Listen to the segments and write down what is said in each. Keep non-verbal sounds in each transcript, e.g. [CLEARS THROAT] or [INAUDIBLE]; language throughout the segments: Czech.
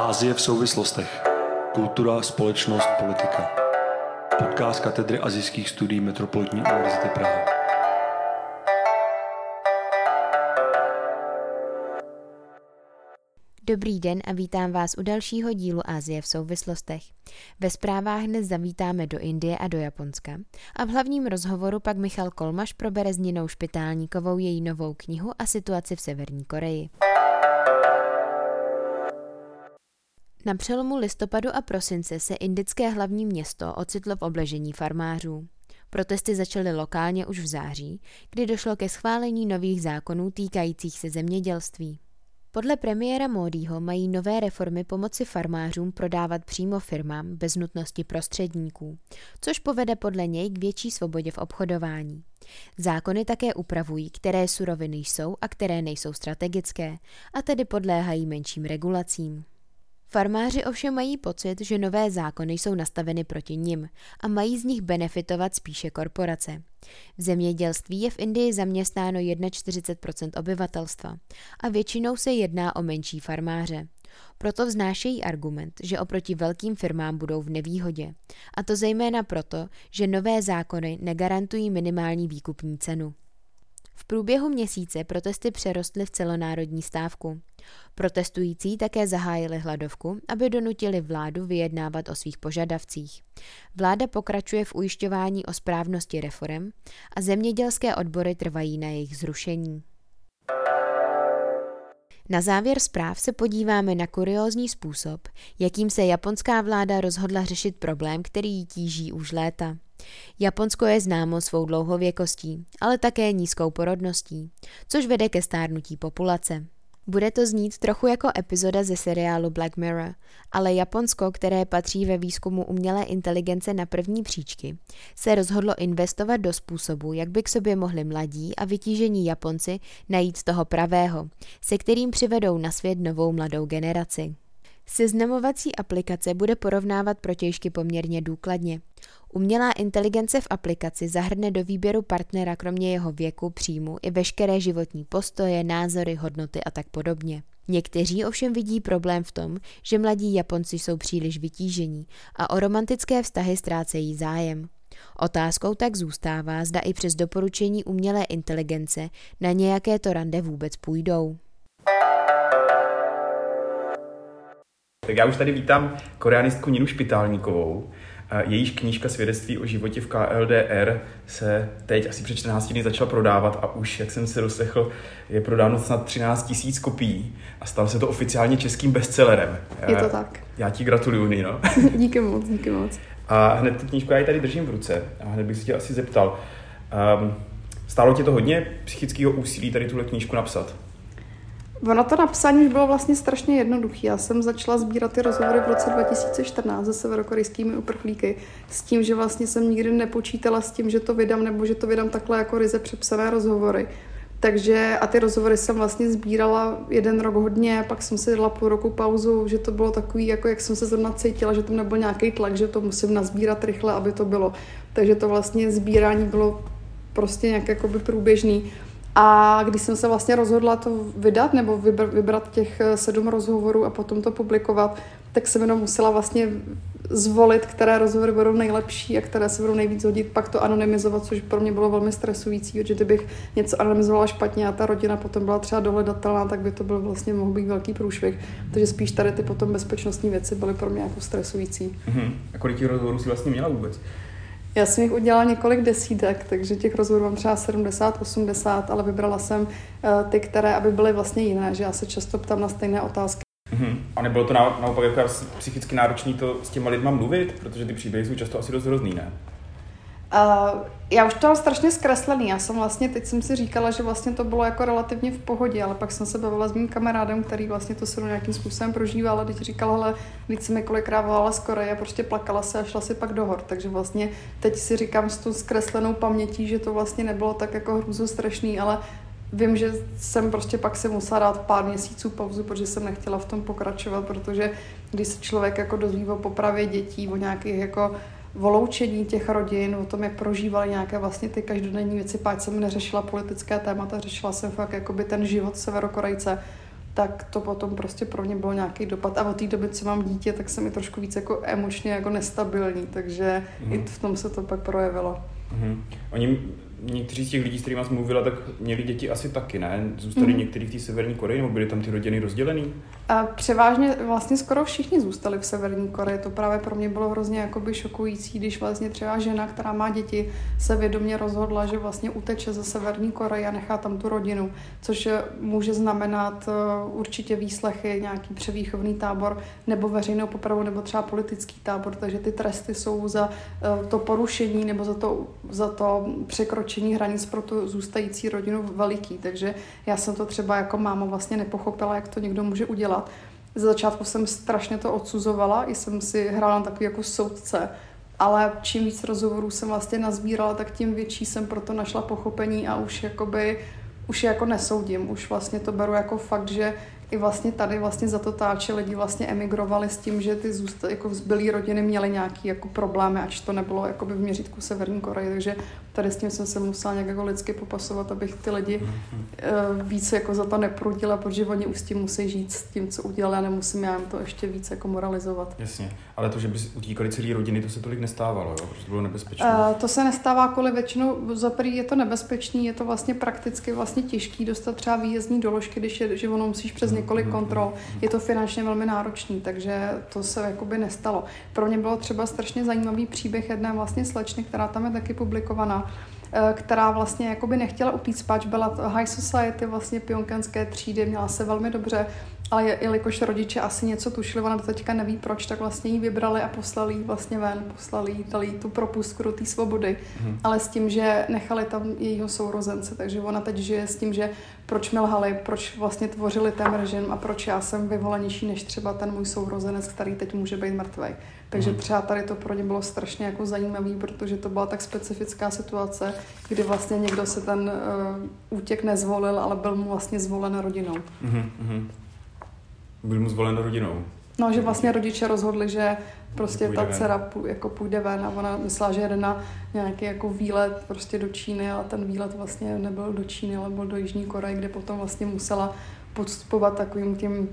Ázie v souvislostech. Kultura, společnost, politika. Podcast katedry azijských studií Metropolitní univerzity Praha. Dobrý den a vítám vás u dalšího dílu Asie v souvislostech. Ve zprávách dnes zavítáme do Indie a do Japonska a v hlavním rozhovoru pak Michal Kolmaš probere s Ninou Špitálníkovou její novou knihu a situaci v Severní Koreji. Na přelomu listopadu a prosince se indické hlavní město ocitlo v obležení farmářů. Protesty začaly lokálně už v září, kdy došlo ke schválení nových zákonů týkajících se zemědělství. Podle premiéra Módího mají nové reformy pomoci farmářům prodávat přímo firmám bez nutnosti prostředníků, což povede podle něj k větší svobodě v obchodování. Zákony také upravují, které suroviny jsou a které nejsou strategické, a tedy podléhají menším regulacím. Farmáři ovšem mají pocit, že nové zákony jsou nastaveny proti nim a mají z nich benefitovat spíše korporace. V zemědělství je v Indii zaměstnáno 41% obyvatelstva a většinou se jedná o menší farmáře. Proto vznášejí argument, že oproti velkým firmám budou v nevýhodě. A to zejména proto, že nové zákony negarantují minimální výkupní cenu. V průběhu měsíce protesty přerostly v celonárodní stávku. Protestující také zahájili hladovku, aby donutili vládu vyjednávat o svých požadavcích. Vláda pokračuje v ujišťování o správnosti reform a zemědělské odbory trvají na jejich zrušení. Na závěr zpráv se podíváme na kuriózní způsob, jakým se japonská vláda rozhodla řešit problém, který ji tíží už léta. Japonsko je známo svou dlouhověkostí, ale také nízkou porodností, což vede ke stárnutí populace. Bude to znít trochu jako epizoda ze seriálu Black Mirror, ale Japonsko, které patří ve výzkumu umělé inteligence na první příčky, se rozhodlo investovat do způsobu, jak by k sobě mohli mladí a vytížení Japonci najít toho pravého, se kterým přivedou na svět novou mladou generaci. Seznamovací aplikace bude porovnávat protějšky poměrně důkladně. Umělá inteligence v aplikaci zahrne do výběru partnera kromě jeho věku, příjmu i veškeré životní postoje, názory, hodnoty a tak podobně. Někteří ovšem vidí problém v tom, že mladí Japonci jsou příliš vytížení a o romantické vztahy ztrácejí zájem. Otázkou tak zůstává, zda i přes doporučení umělé inteligence na nějaké to rande vůbec půjdou. Tak já už tady vítám koreanistku Ninu Špitálníkovou. Jejíž knížka Svědectví o životě v KLDR se teď asi před 14 dny začala prodávat a už, jak jsem se doslechl, je prodáno snad 13 tisíc kopií a stalo se to oficiálně českým bestsellerem. Je to tak. Já ti gratuluju, Nino. [LAUGHS] díky moc, díky moc. A hned tu knížku já ji tady držím v ruce a hned bych se tě asi zeptal. Um, stálo tě to hodně psychického úsilí tady tuhle knížku napsat? Ono to napsání už bylo vlastně strašně jednoduché. Já jsem začala sbírat ty rozhovory v roce 2014 se severokorejskými uprchlíky s tím, že vlastně jsem nikdy nepočítala s tím, že to vydám nebo že to vydám takhle jako ryze přepsané rozhovory. Takže a ty rozhovory jsem vlastně sbírala jeden rok hodně, pak jsem si dala půl roku pauzu, že to bylo takový, jako jak jsem se zrovna cítila, že tam nebyl nějaký tlak, že to musím nazbírat rychle, aby to bylo. Takže to vlastně sbírání bylo prostě nějak jakoby průběžný. A když jsem se vlastně rozhodla to vydat nebo vybrat těch eh, sedm rozhovorů a potom to publikovat, tak jsem jenom musela vlastně zvolit, které rozhovory budou nejlepší a které se budou nejvíc hodit, pak to anonymizovat, což pro mě bylo velmi stresující, protože kdybych něco anonymizovala špatně a ta rodina potom byla třeba dohledatelná, tak by to byl vlastně mohl být velký průšvih. Takže spíš tady ty potom bezpečnostní věci byly pro mě jako stresující. Mm-hmm. A kolik těch rozhovorů si vlastně měla vůbec? Já jsem jich udělala několik desítek, takže těch rozhovorů mám třeba 70, 80, ale vybrala jsem uh, ty, které aby byly vlastně jiné, že já se často ptám na stejné otázky. Mm-hmm. A nebylo to na, naopak jako psychicky náročné to s těma lidma mluvit, protože ty příběhy jsou často asi dost hrozný, ne? Uh, já už to mám strašně zkreslený. Já jsem vlastně, teď jsem si říkala, že vlastně to bylo jako relativně v pohodě, ale pak jsem se bavila s mým kamarádem, který vlastně to se nějakým způsobem prožíval a teď říkal, hele, jsem mi kolikrát volala z Koreje, prostě plakala se a šla si pak do hor. Takže vlastně teď si říkám s tou zkreslenou pamětí, že to vlastně nebylo tak jako hruzu strašný, ale vím, že jsem prostě pak si musela dát pár měsíců pauzu, protože jsem nechtěla v tom pokračovat, protože když se člověk jako dozví o popravě dětí, o nějakých jako voloučení těch rodin, o tom, jak prožívali nějaké vlastně ty každodenní věci. Páč jsem neřešila politické témata, řešila jsem fakt jakoby ten život Severokorejce, tak to potom prostě pro mě bylo nějaký dopad. A od té doby, co mám dítě, tak jsem i trošku víc jako emočně jako nestabilní, takže mm. i v tom se to pak projevilo. Mm. Oni někteří z těch lidí, s kterými jsem mluvila, tak měli děti asi taky, ne? Zůstali mm. některý v té severní Koreji, nebo byly tam ty rodiny rozdělený? A převážně vlastně skoro všichni zůstali v severní Koreji. To právě pro mě bylo hrozně jakoby šokující, když vlastně třeba žena, která má děti, se vědomě rozhodla, že vlastně uteče ze severní Koreje a nechá tam tu rodinu, což může znamenat eh, určitě výslechy, nějaký převýchovný tábor, nebo veřejnou popravu, nebo třeba politický tábor, takže ty tresty jsou za eh, to porušení nebo za to, za to překročení překročení hranic pro tu zůstající rodinu veliký, takže já jsem to třeba jako máma vlastně nepochopila, jak to někdo může udělat. Ze začátku jsem strašně to odsuzovala, i jsem si hrála na takový jako soudce, ale čím víc rozhovorů jsem vlastně nazbírala, tak tím větší jsem proto našla pochopení a už jakoby už je jako nesoudím, už vlastně to beru jako fakt, že i vlastně tady vlastně za to táče lidi vlastně emigrovali s tím, že ty zůsta, jako zbylý rodiny měly nějaký jako problémy, ač to nebylo jako by v měřítku Severní Koreje, takže tady s tím jsem se musela nějak jako lidsky popasovat, abych ty lidi uh, víc jako za to neprudila, protože oni už s tím musí žít s tím, co udělali a nemusím já jim to ještě víc jako moralizovat. Jasně, ale to, že by utíkali celý rodiny, to se tolik nestávalo, jo? protože to bylo nebezpečné. Uh, to se nestává kvůli většinou, za prvý je to nebezpečný, je to vlastně prakticky vlastně těžký dostat třeba výjezdní doložky, když je, že ono musíš přes několik kontrol. Je to finančně velmi náročný, takže to se jakoby nestalo. Pro mě bylo třeba strašně zajímavý příběh jedné vlastně slečny, která tam je taky publikovaná, eh, která vlastně jakoby nechtěla upít pač, byla high society, vlastně pionkenské třídy, měla se velmi dobře, ale jelikož rodiče asi něco tušili, ona teďka neví proč, tak vlastně jí vybrali a poslali jí vlastně ven, poslali jí, dali jí tu propustku do té svobody, mm. ale s tím, že nechali tam jejího sourozence, takže ona teď žije s tím, že proč mi lhali, proč vlastně tvořili ten režim a proč já jsem vyvolenější než třeba ten můj sourozenec, který teď může být mrtvý. Takže mm. třeba tady to pro ně bylo strašně jako zajímavý, protože to byla tak specifická situace, kdy vlastně někdo se ten uh, útěk nezvolil, ale byl mu vlastně zvolen rodinou. Mm-hmm. Byl mu zvolen rodinou. No, že vlastně rodiče rozhodli, že prostě ta dcera pů, jako půjde ven a ona myslela, že jede na nějaký jako výlet prostě do Číny, ale ten výlet vlastně nebyl do Číny, ale byl do Jižní Koreje, kde potom vlastně musela podstupovat takovým tím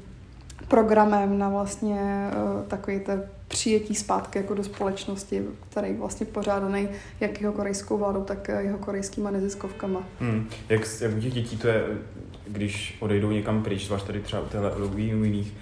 programem na vlastně uh, takový ten přijetí zpátky jako do společnosti, který vlastně pořádaný jak jeho korejskou vládou, tak jeho korejskýma neziskovkama. Hmm. Jak, jak u těch dětí to je, když odejdou někam pryč, zvlášť tady třeba u téhle u jiných,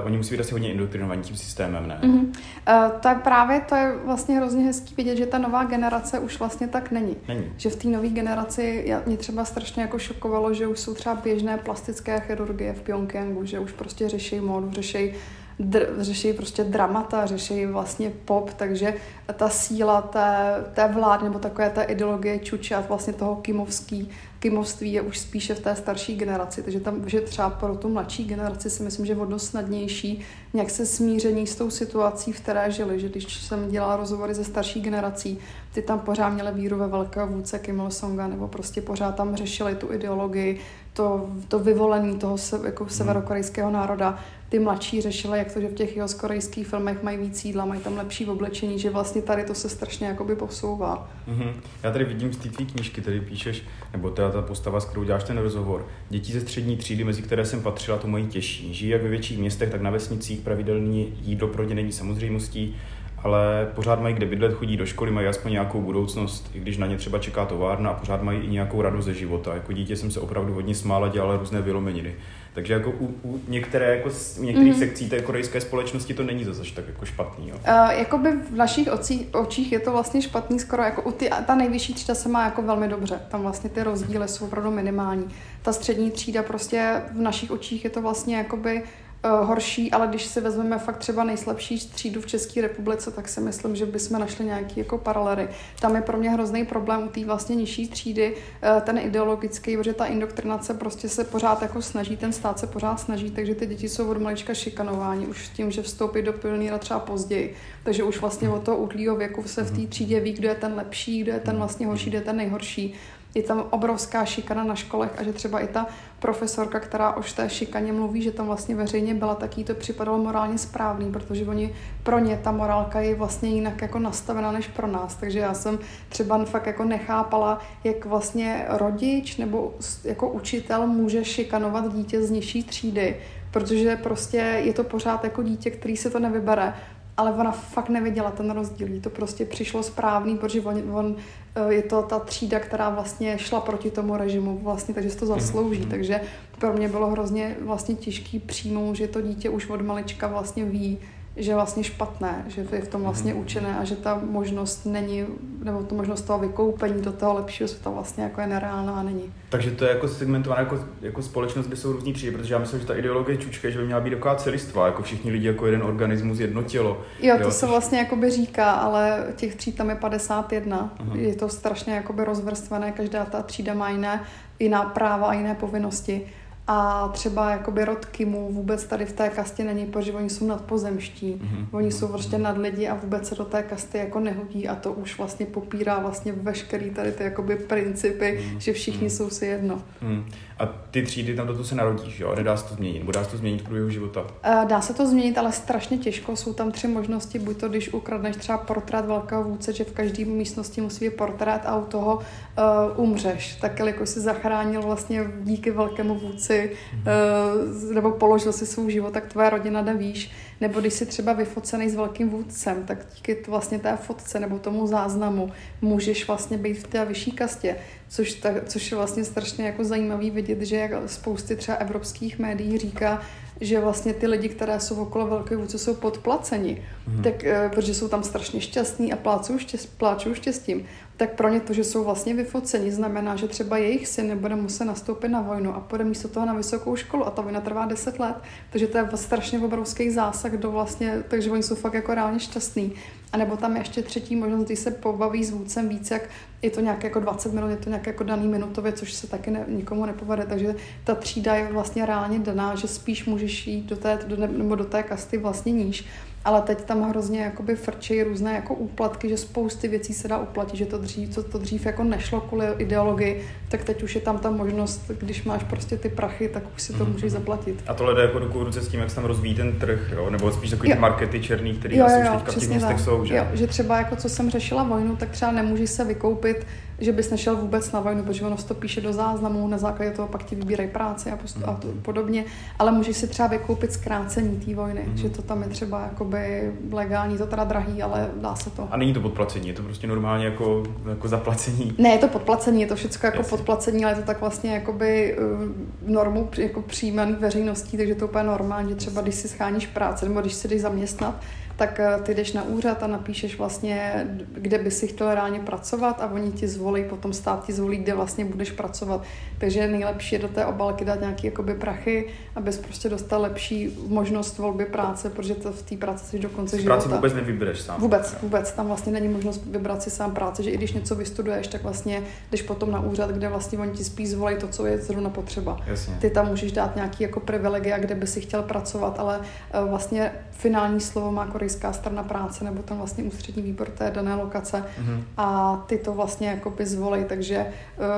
Uh, oni musí být asi hodně indoktrinovaní tím systémem, ne? Mm-hmm. Uh, tak právě to je vlastně hrozně hezký vidět, že ta nová generace už vlastně tak není. není. Že v té nové generaci já, mě třeba strašně jako šokovalo, že už jsou třeba běžné plastické chirurgie v Pyongyangu, že už prostě řeší módu, řeší dr- řeší prostě dramata, řeší vlastně pop, takže ta síla té, té vlády nebo takové té ideologie čuče a vlastně toho kimovský, kimovství je už spíše v té starší generaci, takže tam, že třeba pro tu mladší generaci si myslím, že je snadnější nějak se smíření s tou situací, v které žili, že když jsem dělala rozhovory ze starší generací, ty tam pořád měly víru ve velkého vůdce Kim Il-sunga, nebo prostě pořád tam řešili tu ideologii, to, to vyvolení toho se, jako severokorejského národa ty mladší řešili, jak to, že v těch jeho korejských filmech mají víc jídla, mají tam lepší oblečení, že vlastně tady to se strašně jakoby posouvá. Mm-hmm. Já tady vidím z té tvý knížky, tady píšeš, nebo teda ta postava, s kterou děláš ten rozhovor. Děti ze střední třídy, mezi které jsem patřila, to mají těžší. Žijí jak ve větších městech, tak na vesnicích, pravidelné jídlo pro ně není samozřejmostí ale pořád mají kde bydlet, chodí do školy, mají aspoň nějakou budoucnost, i když na ně třeba čeká továrna a pořád mají i nějakou radost ze života. Jako dítě jsem se opravdu hodně smála, dělala různé vylomeniny. Takže jako u, u některé, jako u některých mm-hmm. sekcí té korejské společnosti to není zase tak jako špatný. Jo? Uh, jakoby v našich ocí, očích je to vlastně špatný skoro, jako u ty, ta nejvyšší třída se má jako velmi dobře. Tam vlastně ty rozdíly jsou opravdu minimální. Ta střední třída prostě v našich očích je to vlastně jakoby horší, ale když si vezmeme fakt třeba nejslabší třídu v České republice, tak si myslím, že bychom našli nějaký jako paralely. Tam je pro mě hrozný problém u té vlastně nižší třídy, uh, ten ideologický, protože ta indoktrinace prostě se pořád jako snaží, ten stát se pořád snaží, takže ty děti jsou od malička šikanování, už tím, že vstoupí do pilníra třeba později. Takže už vlastně od toho útlýho věku se v té třídě ví, kdo je ten lepší, kdo je ten vlastně horší, kdo je ten nejhorší je tam obrovská šikana na školech a že třeba i ta profesorka, která už té šikaně mluví, že tam vlastně veřejně byla, tak jí to připadalo morálně správný, protože oni pro ně ta morálka je vlastně jinak jako nastavená než pro nás. Takže já jsem třeba fakt jako nechápala, jak vlastně rodič nebo jako učitel může šikanovat dítě z nižší třídy, protože prostě je to pořád jako dítě, který se to nevybere ale ona fakt neviděla ten rozdíl. Jí to prostě přišlo správný, protože on, on, eh, je to ta třída, která vlastně šla proti tomu režimu, vlastně, takže se to zaslouží. Mm-hmm. Takže pro mě bylo hrozně vlastně těžký přijmout, že to dítě už od malička vlastně ví, že je vlastně špatné, že je v tom vlastně mm-hmm. učené a že ta možnost není, nebo tu možnost toho vykoupení do toho lepšího světa vlastně jako je nereálná a není. Takže to je jako segmentované jako, jako společnost, kde jsou různý třídy, protože já myslím, že ta ideologie čučka, že by měla být taková celistva, jako všichni lidi jako jeden organismus, jedno tělo. Jo, to jo, se vlastně jakoby říká, ale těch tříd tam je 51. Uh-huh. Je to strašně jakoby rozvrstvené, každá ta třída má jiné, jiná práva a jiné povinnosti a třeba jakoby rod Kimů vůbec tady v té kastě není, protože oni jsou nadpozemští. Mm-hmm. Oni jsou prostě nad lidi a vůbec se do té kasty jako nehodí a to už vlastně popírá vlastně veškerý tady ty jakoby principy, mm-hmm. že všichni mm-hmm. jsou si jedno. Mm. A ty třídy tam do toho se narodíš, jo? Nedá se to změnit, nebo dá se to změnit v průběhu života? Dá se to změnit, ale strašně těžko. Jsou tam tři možnosti, buď to, když ukradneš třeba portrét velkého vůdce, že v každé místnosti musí být portrét a u toho uh, umřeš. Tak jako si zachránil vlastně díky velkému vůdci mm-hmm. uh, nebo položil si svůj život, tak tvoje rodina jde výš. Nebo když jsi třeba vyfocený s velkým vůdcem, tak díky vlastně té fotce nebo tomu záznamu můžeš vlastně být v té vyšší kastě. Což, ta, což je vlastně strašně jako zajímavý vidět, že jak spousty třeba evropských médií říká, že vlastně ty lidi, které jsou okolo velké vůdce, jsou podplaceni, mm. tak, eh, protože jsou tam strašně šťastní a pláčou, štěst, pláčou štěstím, tak pro ně to, že jsou vlastně vyfoceni, znamená, že třeba jejich syn nebude muset nastoupit na vojnu a půjde místo toho na vysokou školu a ta vojna trvá 10 let. Takže to je strašně obrovský zásah do vlastně, takže oni jsou fakt jako reálně šťastní. A nebo tam ještě třetí možnost, když se pobaví s vůdcem víc, jak je to nějak jako 20 minut, je to nějak jako daný minutově, což se taky ne, nikomu nepovede. Takže ta třída je vlastně reálně daná, že spíš můžeš jít do té, do, nebo do té kasty vlastně níž ale teď tam hrozně jakoby frčí různé jako úplatky, že spousty věcí se dá uplatit, že to dřív, co to dřív jako nešlo kvůli ideologii, tak teď už je tam ta možnost, když máš prostě ty prachy, tak už si to mm-hmm. můžeš zaplatit. A tohle jde jako ruku ruce s tím, jak se tam rozvíjí ten trh, jo? nebo spíš takový jo. ty markety černý, který jo, asi jo, už teďka v těch městech jsou, že? Jo, že třeba jako co jsem řešila vojnu, tak třeba nemůžeš se vykoupit že bys nešel vůbec na vojnu, protože ono to píše do záznamu, na základě toho pak ti vybírají práci a, postu- a to, mhm. podobně, ale můžeš si třeba vykoupit zkrácení té vojny, mm-hmm. že to tam je třeba jakoby legální, to teda drahý, ale dá se to. A není to podplacení, je to prostě normálně jako, jako zaplacení? Ne, je to podplacení, je to všechno jako Jasně. podplacení, ale je to tak vlastně jakoby uh, normu jako přijímaný veřejností, takže to je úplně normální, že třeba když si scháníš práce nebo když si jdeš zaměstnat, tak eh, ty jdeš na úřad a napíšeš vlastně, kde by si chtěl reálně pracovat a oni ti zvolí, potom stát ti zvolí, kde vlastně budeš pracovat. Takže nejlepší je do té obalky dát nějaké jakoby prachy, abys prostě dostal lepší možnost volby práce, protože to v té práci jsi do konce života. Práci vůbec nevybereš sám. Vůbec, vůbec. Tam vlastně není možnost vybrat si sám práce, že i když něco vystuduješ, tak vlastně jdeš potom na úřad, kde vlastně oni ti spíš zvolí to, co je zrovna potřeba. Jasně. Ty tam můžeš dát nějaký jako privilegia, kde by si chtěl pracovat, ale eh, vlastně finální slovo má korejská strana práce nebo ten vlastně ústřední výbor té dané lokace mm-hmm. a ty to vlastně jako by zvolej. Takže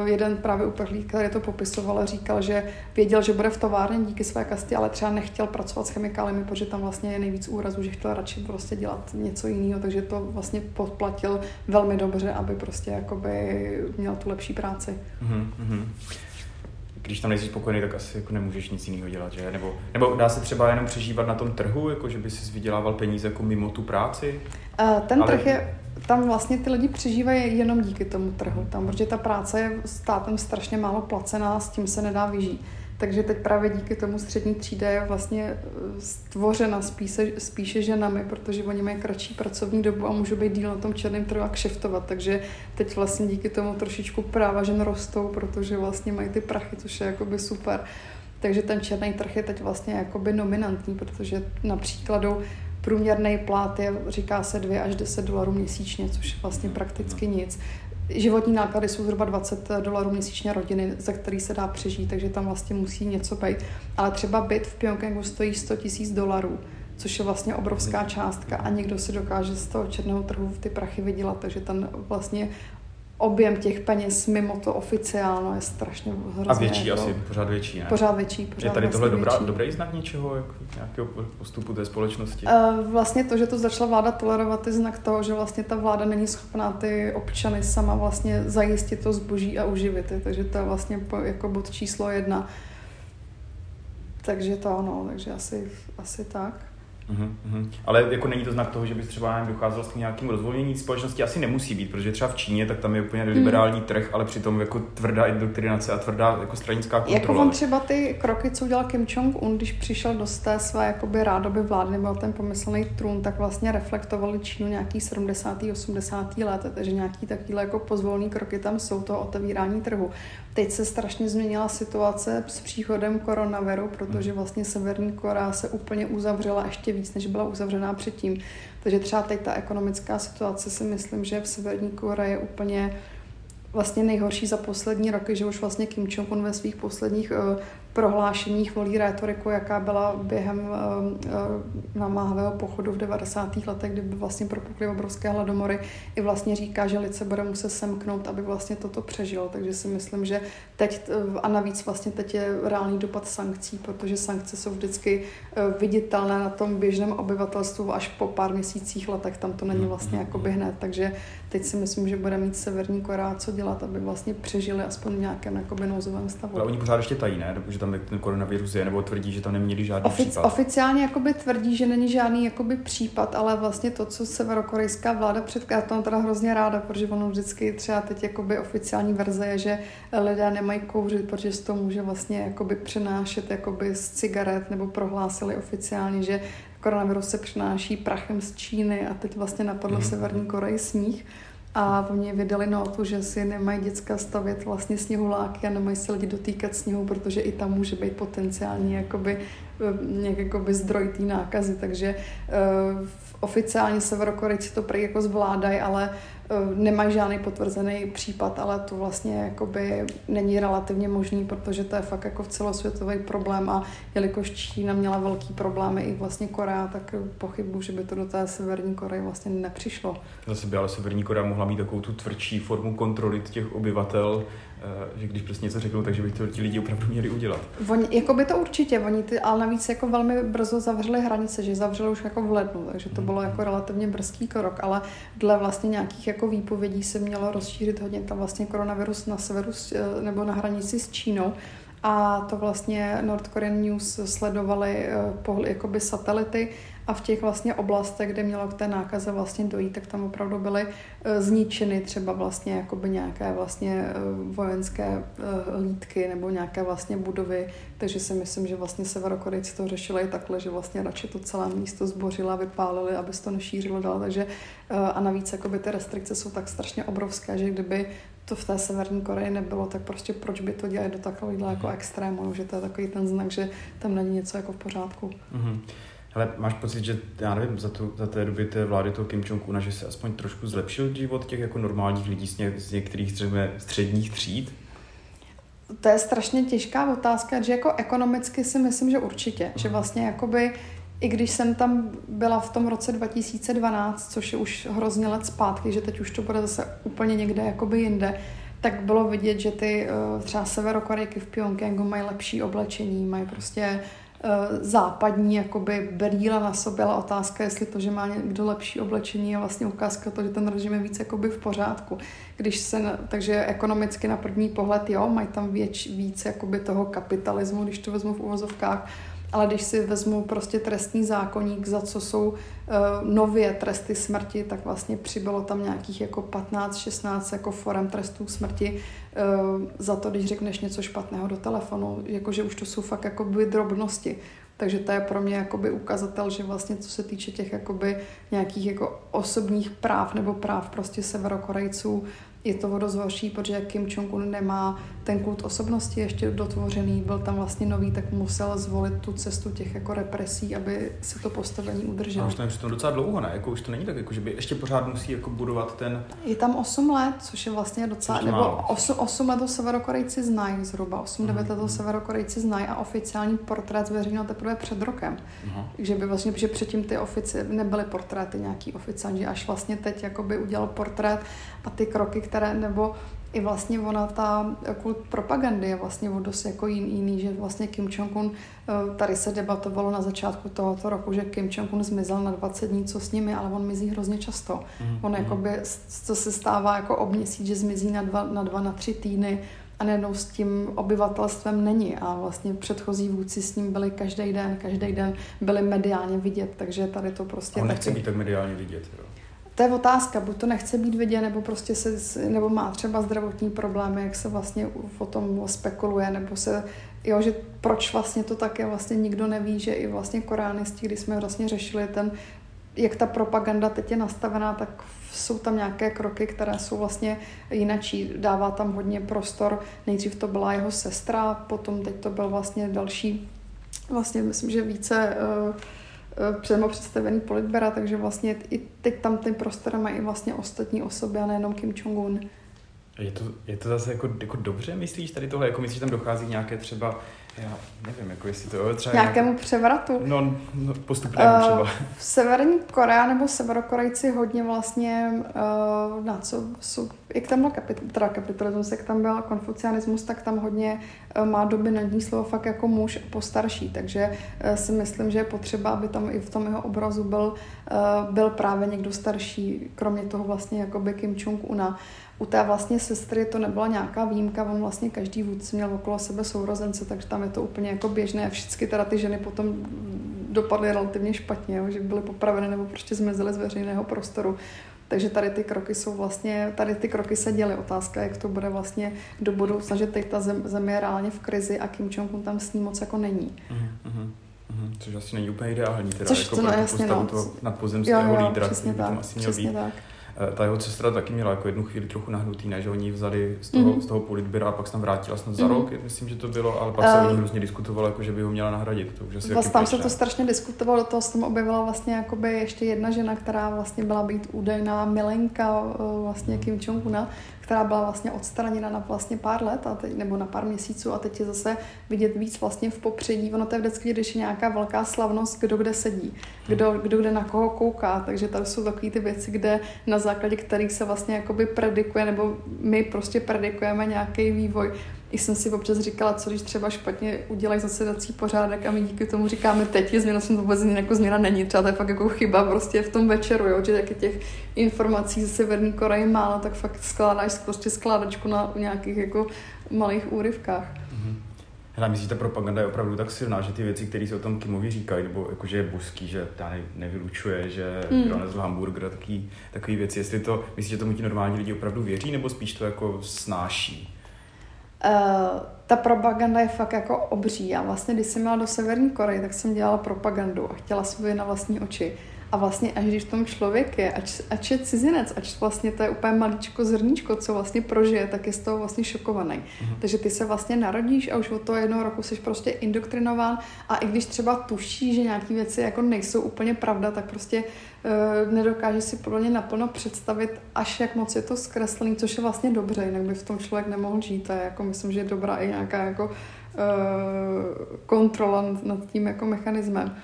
uh, jeden právě uprchlík, který to popisoval, říkal, že věděl, že bude v továrně díky své kasti, ale třeba nechtěl pracovat s chemikáliemi, protože tam vlastně je nejvíc úrazů, že chtěl radši prostě dělat něco jiného, takže to vlastně podplatil velmi dobře, aby prostě jakoby měl tu lepší práci. Mm-hmm když tam nejsi spokojený, tak asi jako nemůžeš nic jiného dělat, že? Nebo, nebo dá se třeba jenom přežívat na tom trhu, jako že by si vydělával peníze jako mimo tu práci? Uh, ten Ale... trh je, tam vlastně ty lidi přežívají jenom díky tomu trhu, tam, protože ta práce je státem strašně málo placená, s tím se nedá vyžít. Takže teď právě díky tomu střední třída je vlastně eh, stvořena spíše, spíše ženami, protože oni mají kratší pracovní dobu a můžou být díl na tom černém trhu a kšeftovat. Takže teď vlastně díky tomu trošičku práva žen rostou, protože vlastně mají ty prachy, což je jakoby super. Takže ten černý trh je teď vlastně jakoby nominantní, protože například průměrný plát je, říká se 2 až 10 dolarů měsíčně, což je vlastně prakticky nic. Životní náklady jsou zhruba 20 dolarů měsíčně rodiny, za který se dá přežít, takže tam vlastně musí něco být. Ale třeba byt v Pyongyangu stojí 100 tisíc dolarů, což je vlastně obrovská částka a někdo si dokáže z toho černého trhu ty prachy vydělat, takže ten vlastně objem těch peněz mimo to oficiálno je strašně hrozně. A větší jako, asi, pořád větší, ne? Pořád větší. Pořád je tady tohle dobrá, větší. dobrý znak něčeho, jako nějakého postupu té společnosti? Uh, vlastně to, že to začala vláda tolerovat, je znak toho, že vlastně ta vláda není schopná ty občany sama vlastně zajistit to zboží a uživit je. Takže to je vlastně jako bod číslo jedna. Takže to ano, takže asi, asi tak. Uh-huh. Ale jako není to znak toho, že by třeba nevím, docházelo k nějakým rozvolnění společnosti? Asi nemusí být, protože třeba v Číně tak tam je úplně liberální hmm. trh, ale přitom jako tvrdá indoktrinace a tvrdá jako stranická kontrola. Jako on třeba ty kroky, co udělal Kim Jong-un, když přišel do té své jakoby rádoby vlády, nebo ten pomyslný trůn, tak vlastně reflektovali Čínu nějaký 70. 80. let, takže nějaký takovýhle jako pozvolný kroky tam jsou, to otevírání trhu. Teď se strašně změnila situace s příchodem koronaviru, protože vlastně Severní Korea se úplně uzavřela ještě víc, než byla uzavřená předtím. Takže třeba teď ta ekonomická situace si myslím, že v Severní Koreji je úplně vlastně nejhorší za poslední roky, že už vlastně Kim Jong-un ve svých posledních uh, prohlášeních volí rétoriku, jaká byla během uh, uh, namáhavého pochodu v 90. letech, kdy vlastně propukly obrovské hladomory. I vlastně říká, že lid se bude muset semknout, aby vlastně toto přežil. Takže si myslím, že teď, uh, a navíc vlastně teď je reálný dopad sankcí, protože sankce jsou vždycky viditelné na tom běžném obyvatelstvu až po pár měsících letech, tam to není vlastně jakoby hned. Takže teď si myslím, že bude mít Severní Korea co dělat, aby vlastně přežili aspoň v nějakém jakoby nouzovém stavu. Ale oni pořád ještě tají, ne? Že tam ten koronavirus je, nebo tvrdí, že tam neměli žádný Ofic, případ? Oficiálně jakoby tvrdí, že není žádný jakoby případ, ale vlastně to, co severokorejská vláda předkládá, to teda hrozně ráda, protože ono vždycky třeba teď jakoby oficiální verze je, že lidé nemají kouřit, protože se to může vlastně jakoby přenášet jakoby z cigaret, nebo prohlásili oficiálně, že koronavirus se přenáší prachem z Číny a teď vlastně napadlo hmm. Severní Koreji sníh. A mě vydali notu, že si nemají děcka stavět vlastně sněhuláky a nemají se lidi dotýkat sněhu, protože i tam může být potenciální jakoby, nějak jakoby zdroj té nákazy. Takže uh, oficiálně severokorejci to prý jako zvládají, ale nemají žádný potvrzený případ, ale to vlastně jakoby není relativně možný, protože to je fakt jako celosvětový problém a jelikož Čína měla velký problémy i vlastně Korea, tak pochybuji, že by to do té severní Koreje vlastně nepřišlo. Zase by ale severní Korea mohla mít takovou tu tvrdší formu kontroly těch obyvatel, že když prostě něco řeknou, takže by to ti lidi opravdu měli udělat. Oni, jako by to určitě, oni ty, ale navíc jako velmi brzo zavřeli hranice, že zavřeli už jako v lednu, takže to bylo jako relativně brzký krok, ale dle vlastně nějakých jako výpovědí se mělo rozšířit hodně tam vlastně koronavirus na severu nebo na hranici s Čínou. A to vlastně North Korean News sledovali pohled, jakoby satelity a v těch vlastně oblastech, kde mělo k té nákaze vlastně dojít, tak tam opravdu byly zničeny třeba vlastně jakoby nějaké vlastně vojenské hlídky nebo nějaké vlastně budovy, takže si myslím, že vlastně severokorejci to řešili takhle, že vlastně radši to celé místo zbořili a vypálili, aby se to nešířilo dál, takže a navíc jakoby ty restrikce jsou tak strašně obrovské, že kdyby to v té severní Koreji nebylo, tak prostě proč by to dělali do takového jako extrému, že to je takový ten znak, že tam není něco jako v pořádku. Mm-hmm. Ale máš pocit, že já nevím, za, tu, za té doby té vlády toho Kim Jong-una, že se aspoň trošku zlepšil život těch jako normálních lidí z, ně, z některých třeba středních tříd? To je strašně těžká otázka, že jako ekonomicky si myslím, že určitě, že vlastně jakoby i když jsem tam byla v tom roce 2012, což je už hrozně let zpátky, že teď už to bude zase úplně někde jakoby jinde, tak bylo vidět, že ty třeba severokorejky v Pyongyangu mají lepší oblečení, mají prostě západní jakoby brýle na sobě, ale otázka, jestli to, že má někdo lepší oblečení, je vlastně ukázka to, že ten režim je víc jakoby v pořádku. Když se, takže ekonomicky na první pohled, jo, mají tam věč, víc jakoby toho kapitalismu, když to vezmu v uvozovkách, ale když si vezmu prostě trestní zákonník, za co jsou uh, nově tresty smrti, tak vlastně přibylo tam nějakých jako 15-16 jako forem trestů smrti uh, za to, když řekneš něco špatného do telefonu, jakože už to jsou fakt jako by drobnosti. Takže to je pro mě jakoby ukazatel, že vlastně co se týče těch jakoby nějakých jako osobních práv nebo práv prostě severokorejců, je to dost horší, protože Kim Jong-un nemá ten kult osobnosti ještě dotvořený, byl tam vlastně nový, tak musel zvolit tu cestu těch jako represí, aby se to postavení udrželo. A už to je přitom docela dlouho, ne? Jako už to není tak, jako, že by ještě pořád musí jako budovat ten... Je tam 8 let, což je vlastně docela, nebo 8, 8 let to severokorejci znají zhruba, 8, 9 let to severokorejci znají a oficiální portrét zveřejnil teprve před rokem. Uh-huh. Takže by vlastně, že předtím ty ofici, nebyly portréty nějaký oficiální, že až vlastně teď jakoby udělal portrét a ty kroky, které, nebo i vlastně ona, ta kult propagandy je vlastně o dost jako jiný, že vlastně Kim Jong-un, eh, tady se debatovalo na začátku tohoto roku, že Kim Jong-un zmizel na 20 dní, co s nimi, ale on mizí hrozně často. Mm-hmm. On jakoby, co se stává jako ob měsíc, že zmizí na dva, na dva, na tři týdny a najednou s tím obyvatelstvem není a vlastně předchozí vůdci s ním byli každý den, každý den byli mediálně vidět, takže tady to prostě... On nechce být tak mediálně vidět, jo. To je otázka, buď to nechce být vidět, nebo prostě se, nebo má třeba zdravotní problémy, jak se vlastně o tom spekuluje, nebo se, jo, že proč vlastně to také vlastně nikdo neví, že i vlastně koránisti, když jsme vlastně řešili ten, jak ta propaganda teď je nastavená, tak jsou tam nějaké kroky, které jsou vlastně jinačí. Dává tam hodně prostor. Nejdřív to byla jeho sestra, potom teď to byl vlastně další, vlastně myslím, že více uh, přímo představený politbera, takže vlastně i teď tam ten prostor mají vlastně ostatní osoby a nejenom Kim Jong-un. Je to, je to zase jako, jako dobře, myslíš tady tohle? Jako myslíš, že tam dochází nějaké třeba já nevím, jako jestli to třeba... Nějakému nějak... převratu? No, no postupnému uh, třeba. V Severní Korea nebo Severokorejci hodně vlastně uh, na co jsou, jak tam byl kapit, teda kapitalismus, jak tam byl konfucianismus, tak tam hodně uh, má dominantní slovo fakt jako muž postarší, takže uh, si myslím, že je potřeba, aby tam i v tom jeho obrazu byl, uh, byl právě někdo starší, kromě toho vlastně jako by Kim Jong-una. U té vlastně sestry to nebyla nějaká výjimka, on vlastně každý vůdce měl okolo sebe sourozence, takže tam je to úplně jako běžné. Všechny teda ty ženy potom dopadly relativně špatně, jo, že byly popraveny nebo prostě zmizely z veřejného prostoru. Takže tady ty kroky jsou vlastně, tady ty kroky se děly. Otázka, jak to bude vlastně do budoucna, že teď ta zem, zem je reálně v krizi a Kim Jong-un tam s ní moc jako není. Uh-huh. Což asi není úplně ideální, teda Což jako to, no, jasně, no. toho nadpozemského lídra, který by tam asi měl být. Tak. Eh, ta jeho sestra taky měla jako jednu chvíli trochu nahnutý, ne, že oni vzali z toho, mm-hmm. z toho politbyra a pak se tam vrátila snad za mm-hmm. rok, myslím, že to bylo, ale pak se uh, o ní různě diskutovalo, jako, že by ho měla nahradit. To už asi vlastně tam se to strašně diskutovalo, do toho se tam objevila vlastně jakoby ještě jedna žena, která vlastně byla být údajná milenka eh, vlastně Kim Jong-una, která byla vlastně odstraněna na vlastně pár let a teď, nebo na pár měsíců a teď je zase vidět víc vlastně v popředí. Ono to je vždycky, když je nějaká velká slavnost, kdo kde sedí, kdo, kdo kde na koho kouká, takže tady jsou takové ty věci, kde na základě kterých se vlastně jakoby predikuje, nebo my prostě predikujeme nějaký vývoj i jsem si občas říkala, co když třeba špatně udělají zasedací pořádek a my díky tomu říkáme, teď je změna, jsem to vůbec jako změna není, třeba to je fakt jako chyba prostě v tom večeru, jo, že taky těch informací ze Severní Koreje málo, tak fakt skládáš prostě skládačku na nějakých jako malých úryvkách. Mm-hmm. Hele, myslíš, že ta propaganda je opravdu tak silná, že ty věci, které se o tom Kimovi říkají, nebo jako, že je boský, že ta nevylučuje, že mm. donesl hamburger, takový, takový věci, jestli to, myslíš, že tomu ti normální lidi opravdu věří, nebo spíš to jako snáší? Uh, ta propaganda je fakt jako obří. Já vlastně, když jsem měla do Severní Koreje, tak jsem dělala propagandu a chtěla jsem na vlastní oči. A vlastně až když v tom člověk je, ač, ač je cizinec, ač vlastně to je úplně maličko zrníčko, co vlastně prožije, tak je z toho vlastně šokovaný. Mm-hmm. Takže ty se vlastně narodíš a už od toho jednoho roku jsi prostě indoktrinován a i když třeba tuší, že nějaké věci jako nejsou úplně pravda, tak prostě uh, nedokáže si podle mě naplno představit, až jak moc je to zkreslený, což je vlastně dobře, jinak by v tom člověk nemohl žít. A jako myslím, že je dobrá i nějaká jako uh, kontrola nad tím jako mechanismem.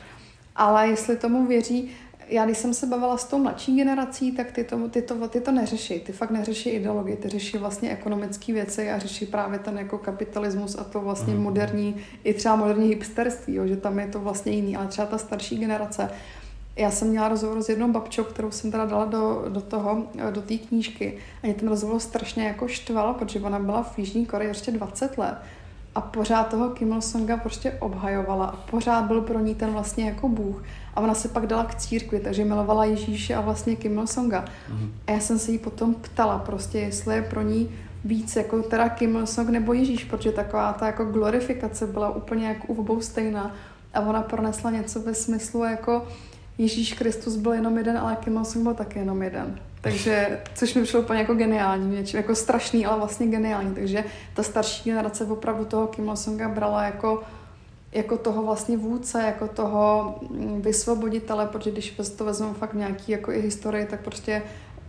Ale jestli tomu věří, já když jsem se bavila s tou mladší generací, tak ty to, ty to, ty to neřeší. Ty fakt neřeší ideologii, ty řeší vlastně ekonomické věci a řeší právě ten jako kapitalismus a to vlastně mm. moderní, i třeba moderní hipsterství, jo, že tam je to vlastně jiný, ale třeba ta starší generace. Já jsem měla rozhovor s jednou babčou, kterou jsem teda dala do, do toho, do té knížky a mě ten rozhovor strašně jako štval, protože ona byla v Jižní Koreji ještě 20 let a pořád toho Kim Il-sunga prostě obhajovala a pořád byl pro ní ten vlastně jako bůh. A ona se pak dala k církvi, takže milovala Ježíše a vlastně Kim Il-sunga. Mm-hmm. A já jsem se jí potom ptala prostě, jestli je pro ní víc jako teda Kim Il-sung nebo Ježíš, protože taková ta jako glorifikace byla úplně jako u obou stejná. A ona pronesla něco ve smyslu jako Ježíš Kristus byl jenom jeden, ale Kim Il-sung byl taky jenom jeden. Takže, což mi přišlo úplně jako geniální, něčím jako strašný, ale vlastně geniální. Takže ta starší generace opravdu toho Kim Il-sunga brala jako jako toho vlastně vůdce, jako toho mm, vysvoboditele, protože když to vezmeme fakt nějaký jako i historii, tak prostě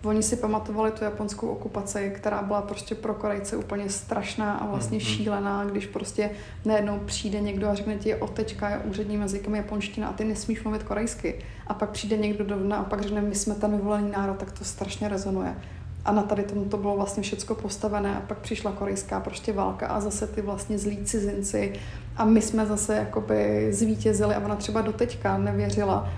oni si pamatovali tu japonskou okupaci, která byla prostě pro Korejce úplně strašná a vlastně mm-hmm. šílená, když prostě najednou přijde někdo a řekne ti, otečka je úředním jazykem japonština a ty nesmíš mluvit korejsky. A pak přijde někdo do a pak řekne, my jsme ten vyvolený národ, tak to strašně rezonuje. A na tady tomu to bylo vlastně všecko postavené a pak přišla korejská prostě válka a zase ty vlastně zlí cizinci a my jsme zase jakoby zvítězili a ona třeba doteďka nevěřila,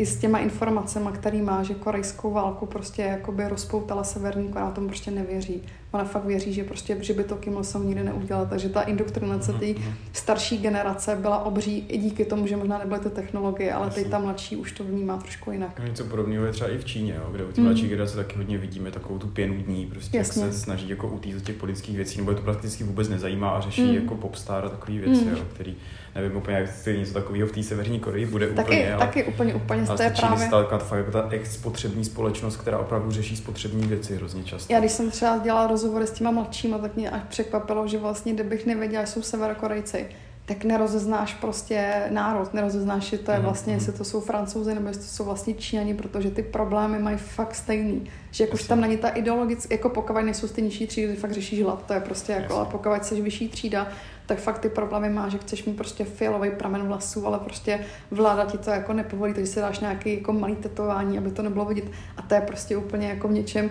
i s těma informacemi, který má, že korejskou válku prostě jakoby rozpoutala Severní Korea, tomu prostě nevěří. Ona fakt věří, že prostě, že by to Kim Il-sung nikdy neudělal. Takže ta indoktrinace té mhm. starší generace byla obří i díky tomu, že možná nebyly ty technologie, ale teď ta mladší už to vnímá trošku jinak. Něco podobného je třeba i v Číně, jo, kde u té mladší mm. generace taky hodně vidíme takovou tu pěnu dní, prostě Jasně. jak se snaží jako utíct od těch politických věcí, nebo je to prakticky vůbec nezajímá a řeší mm. jako popstar a takové věci, mm. jo, který nevím úplně, jak něco takového v té Severní Koreji bude taky, úplně. Ale, taky úplně, úplně, ale to je právě... Stalkat, fakt jako ta ex spotřební společnost, která opravdu řeší spotřební věci hrozně často. Já když jsem třeba dělala rozhovory s těma mladšíma, tak mě až překvapilo, že vlastně, kdybych nevěděla, že jsou Severokorejci, tak nerozeznáš prostě národ, nerozeznáš, že to je mhm, vlastně, jestli to jsou francouzi nebo jestli to jsou vlastně číňani, protože ty problémy mají fakt stejný. Že jak už tam není ta ideologická, jako pokud nejsou ty nižší třídy, fakt řešíš hlad, to je prostě jako, ale pokud jsi vyšší třída, tak fakt ty problémy má, že chceš mít prostě fialový pramen vlasů, ale prostě vláda ti to jako nepovolí, takže si dáš nějaký jako malý tetování, aby to nebylo vidět. A to je prostě úplně jako v něčem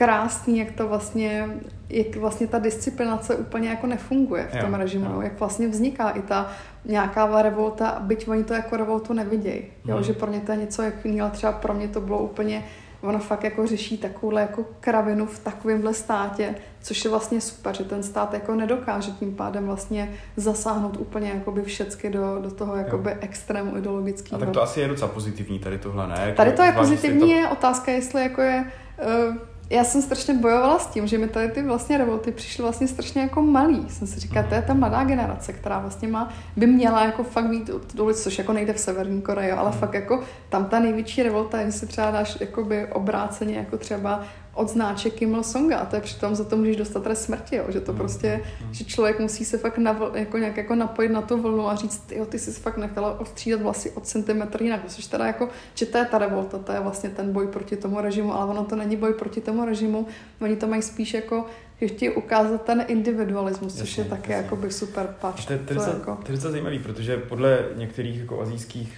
krásný, jak to vlastně, jak vlastně ta disciplinace úplně jako nefunguje v tom jo, režimu, jo. jak vlastně vzniká i ta nějaká revolta, byť oni to jako revoltu nevidějí, jo, hmm. že pro ně to je něco jak jiného, třeba pro mě to bylo úplně ono fakt jako řeší takovouhle jako kravinu v takovémhle státě, což je vlastně super, že ten stát jako nedokáže tím pádem vlastně zasáhnout úplně jakoby všecky do, do toho jakoby jo. extrému ideologického. A tak to asi je docela pozitivní tady tohle, ne? Tady to je pozitivní, to... je otázka, jestli jako je uh, já jsem strašně bojovala s tím, že mi tady ty vlastně revolty přišly vlastně strašně jako malý. Jsem si říkala, to je ta mladá generace, která vlastně má, by měla jako fakt mít do ulic, což jako nejde v Severní Koreji, ale fakt jako tam ta největší revolta je, že si třeba dáš jakoby obráceně jako třeba od znáček Kim Il Songa a to je přitom za to můžeš dostat trest smrti, jo. že to mm, prostě, mm, mm. že člověk musí se fakt navl, jako nějak jako napojit na tu vlnu a říct, jo, ty jsi fakt nechala ostřídat vlasy od centimetr jinak, což teda jako, že to je ta revolta, to je vlastně ten boj proti tomu režimu, ale ono to není boj proti tomu režimu, oni to mají spíš jako že chtějí ukázat ten individualismus, což jasně, je taky jako by super pač. To, je, to, je, to, je, jako... to je zajímavý, protože podle některých jako azijských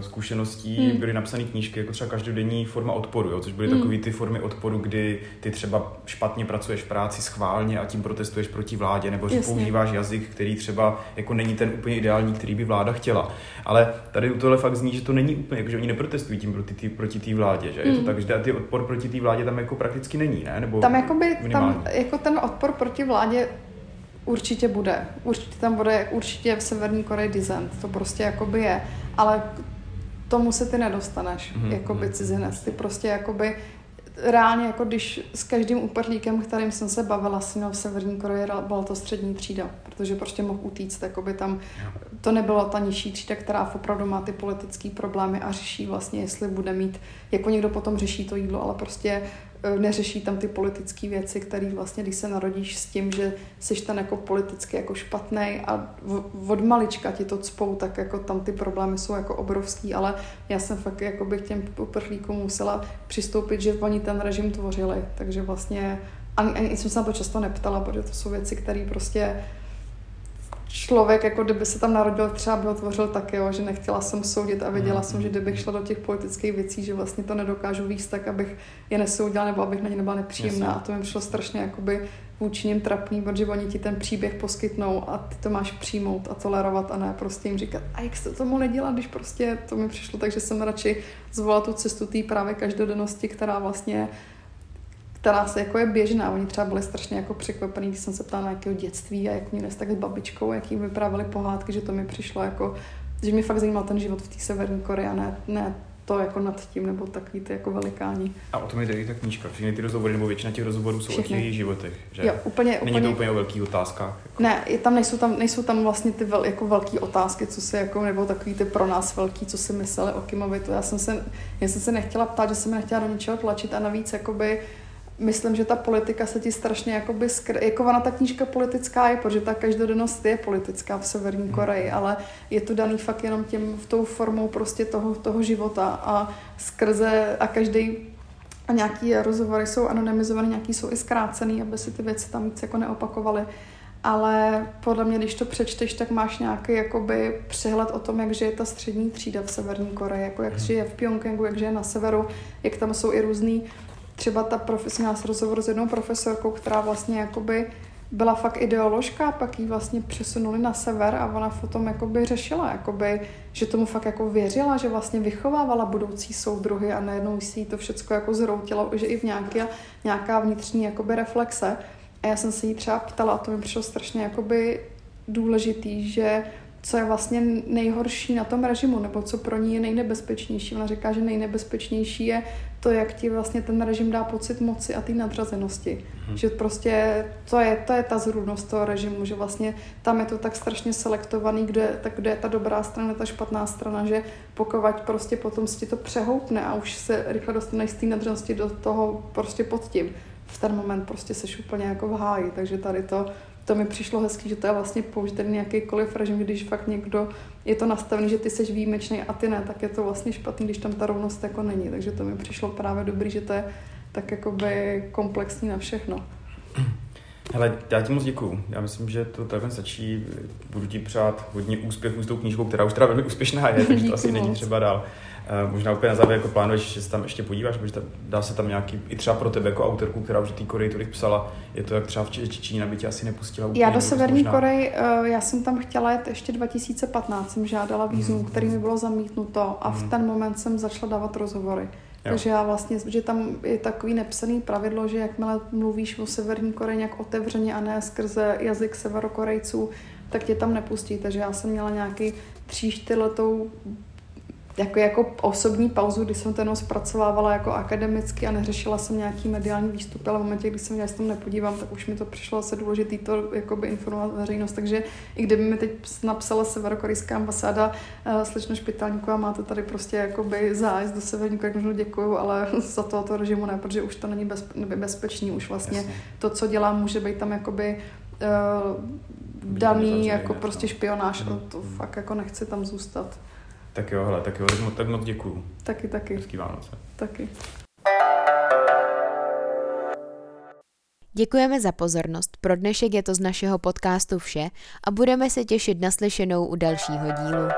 zkušeností hmm. byly napsané knížky jako třeba každodenní forma odporu, jo, což byly hmm. takové ty formy odporu, kdy ty třeba špatně pracuješ v práci schválně a tím protestuješ proti vládě, nebo že používáš jazyk, který třeba jako není ten úplně ideální, který by vláda chtěla. Ale tady u tohle fakt zní, že to není úplně, jako, že oni neprotestují tím proti té proti tý vládě, že? Hmm. Je to hmm. tak, že ty odpor proti té vládě tam jako prakticky není, ne? Nebo tam, jakoby, tam jako ten odpor proti vládě Určitě bude. Určitě tam bude, určitě v Severní Koreji dissent, to prostě jakoby je. Ale tomu se ty nedostaneš, mm-hmm. jakoby cizinec. Ty prostě jakoby reálně, jako když s každým uprchlíkem, kterým jsem se bavila si v Severní Koreji, byla to střední třída, protože prostě mohl utíct, jakoby tam to nebyla ta nižší třída, která opravdu má ty politické problémy a řeší vlastně, jestli bude mít, jako někdo potom řeší to jídlo, ale prostě neřeší tam ty politické věci, které vlastně, když se narodíš s tím, že jsi ten jako politicky jako špatný a od malička ti to cpou, tak jako tam ty problémy jsou jako obrovský, ale já jsem fakt jako bych těm uprchlíkům musela přistoupit, že oni ten režim tvořili, takže vlastně ani, ani jsem se na to často neptala, protože to jsou věci, které prostě člověk, jako kdyby se tam narodil, třeba by otvořil taky, jo, že nechtěla jsem soudit a věděla jsem, že kdybych šla do těch politických věcí, že vlastně to nedokážu víc, tak abych je nesoudila nebo abych na ně nebyla nepříjemná. Jasně. A to mi přišlo strašně jakoby vůči ním trapný, protože oni ti ten příběh poskytnou a ty to máš přijmout a tolerovat a ne prostě jim říkat, a jak se tomu nedělat, když prostě to mi přišlo, takže jsem radši zvolila tu cestu té právě každodennosti, která vlastně která se jako je běžná. Oni třeba byli strašně jako překvapení, když jsem se ptala na jakého dětství a jak měli tak s babičkou, jak jim vyprávěli pohádky, že to mi přišlo jako, že mě fakt zajímal ten život v té Severní Koreji a ne, ne to jako nad tím, nebo takový ty jako velikáni. A o tom je tady ta knížka. Všechny ty rozhovory, nebo většina těch rozhovorů jsou Všechny. o těch životech, že? Jo, úplně, Není úplně, to úplně o velkých otázkách. Jako. Ne, tam nejsou tam, nejsou tam vlastně ty vel, jako velké otázky, co se jako, nebo takový ty pro nás velký, co si mysleli o Kimovi. To já jsem se, já jsem se nechtěla ptát, že jsem nechtěla do ničeho tlačit a navíc jakoby myslím, že ta politika se ti strašně jakoby skr- jako ona ta knížka politická je, protože ta každodennost je politická v Severní hmm. Koreji, ale je to daný fakt jenom tím v tou formou prostě toho, toho života a skrze a každý a nějaký rozhovory jsou anonymizované, nějaký jsou i zkrácený, aby si ty věci tam víc jako neopakovaly. Ale podle mě, když to přečteš, tak máš nějaký jakoby přehled o tom, jak žije ta střední třída v Severní Koreji, jako jak hmm. žije v Pyongyangu, jak žije na severu, jak tam jsou i různý třeba ta profesionální rozhovor s jednou profesorkou, která vlastně jakoby byla fakt ideoložka, pak ji vlastně přesunuli na sever a ona potom jakoby řešila, jakoby, že tomu fakt jako věřila, že vlastně vychovávala budoucí soudruhy a najednou si jí to všechno jako zroutilo, že i v nějaké, nějaká vnitřní jakoby reflexe. A já jsem se jí třeba ptala a to mi přišlo strašně jakoby důležitý, že co je vlastně nejhorší na tom režimu, nebo co pro ní je nejnebezpečnější. Ona říká, že nejnebezpečnější je to, jak ti vlastně ten režim dá pocit moci a té nadřazenosti. Hmm. Že prostě to je, to je ta zrůdnost toho režimu, že vlastně tam je to tak strašně selektovaný, kde, tak kde je ta dobrá strana, ta špatná strana, že pokud prostě potom si to přehoupne a už se rychle dostaneš z té nadřazenosti do toho prostě pod tím. V ten moment prostě seš úplně jako v háji, takže tady to to mi přišlo hezký, že to je vlastně použitelný jakýkoliv režim, když fakt někdo je to nastavený, že ty jsi výjimečný a ty ne, tak je to vlastně špatný, když tam ta rovnost jako není. Takže to mi přišlo právě dobrý, že to je tak jakoby komplexní na všechno. [CLEARS THROAT] Hele, já ti moc děkuju. Já myslím, že to takhle stačí. Budu ti přát hodně úspěchů s tou knížkou, která už teda velmi úspěšná je, takže to asi není třeba dál. Uh, možná úplně na závěr jako plánuješ, že se tam ještě podíváš, protože dá se tam nějaký, i třeba pro tebe jako autorku, která už ty Koreji tolik psala, je to jak třeba v Číně, aby tě asi nepustila úplně. Já do Severní možná... Koreji, uh, já jsem tam chtěla jet ještě 2015, jsem žádala vízum, mm. který mi bylo zamítnuto a v mhm. ten moment jsem začala dávat rozhovory. Jo. Takže já vlastně, že tam je takový nepsaný pravidlo, že jakmile mluvíš o Severní Koreji nějak otevřeně a ne skrze jazyk severokorejců, tak tě tam nepustí. Takže já jsem měla nějaký tří, čtyřletou jako, jako osobní pauzu, kdy jsem to jenom zpracovávala jako akademicky a neřešila jsem nějaký mediální výstup, ale v momentě, kdy jsem já se tam nepodívám, tak už mi to přišlo asi důležité to jakoby informovat veřejnost. Takže i kdyby mi teď napsala severokorejská ambasáda, uh, slečno Špitálníková, máte tady prostě jakoby zájezd do Severní Koreje, možná děkuju, ale [LAUGHS] za to, to režimu ne, protože už to není bez, bezpečný, už vlastně Jasně. to, co dělám, může být tam jakoby uh, daný jako prostě špionáž a to fakt jako nechci tam zůstat. Tak jo, hele, tak jo, tak, moc, tak moc děkuju. Taky, taky. Hezký Vánoce. Taky. Děkujeme za pozornost. Pro dnešek je to z našeho podcastu vše a budeme se těšit na slyšenou u dalšího dílu.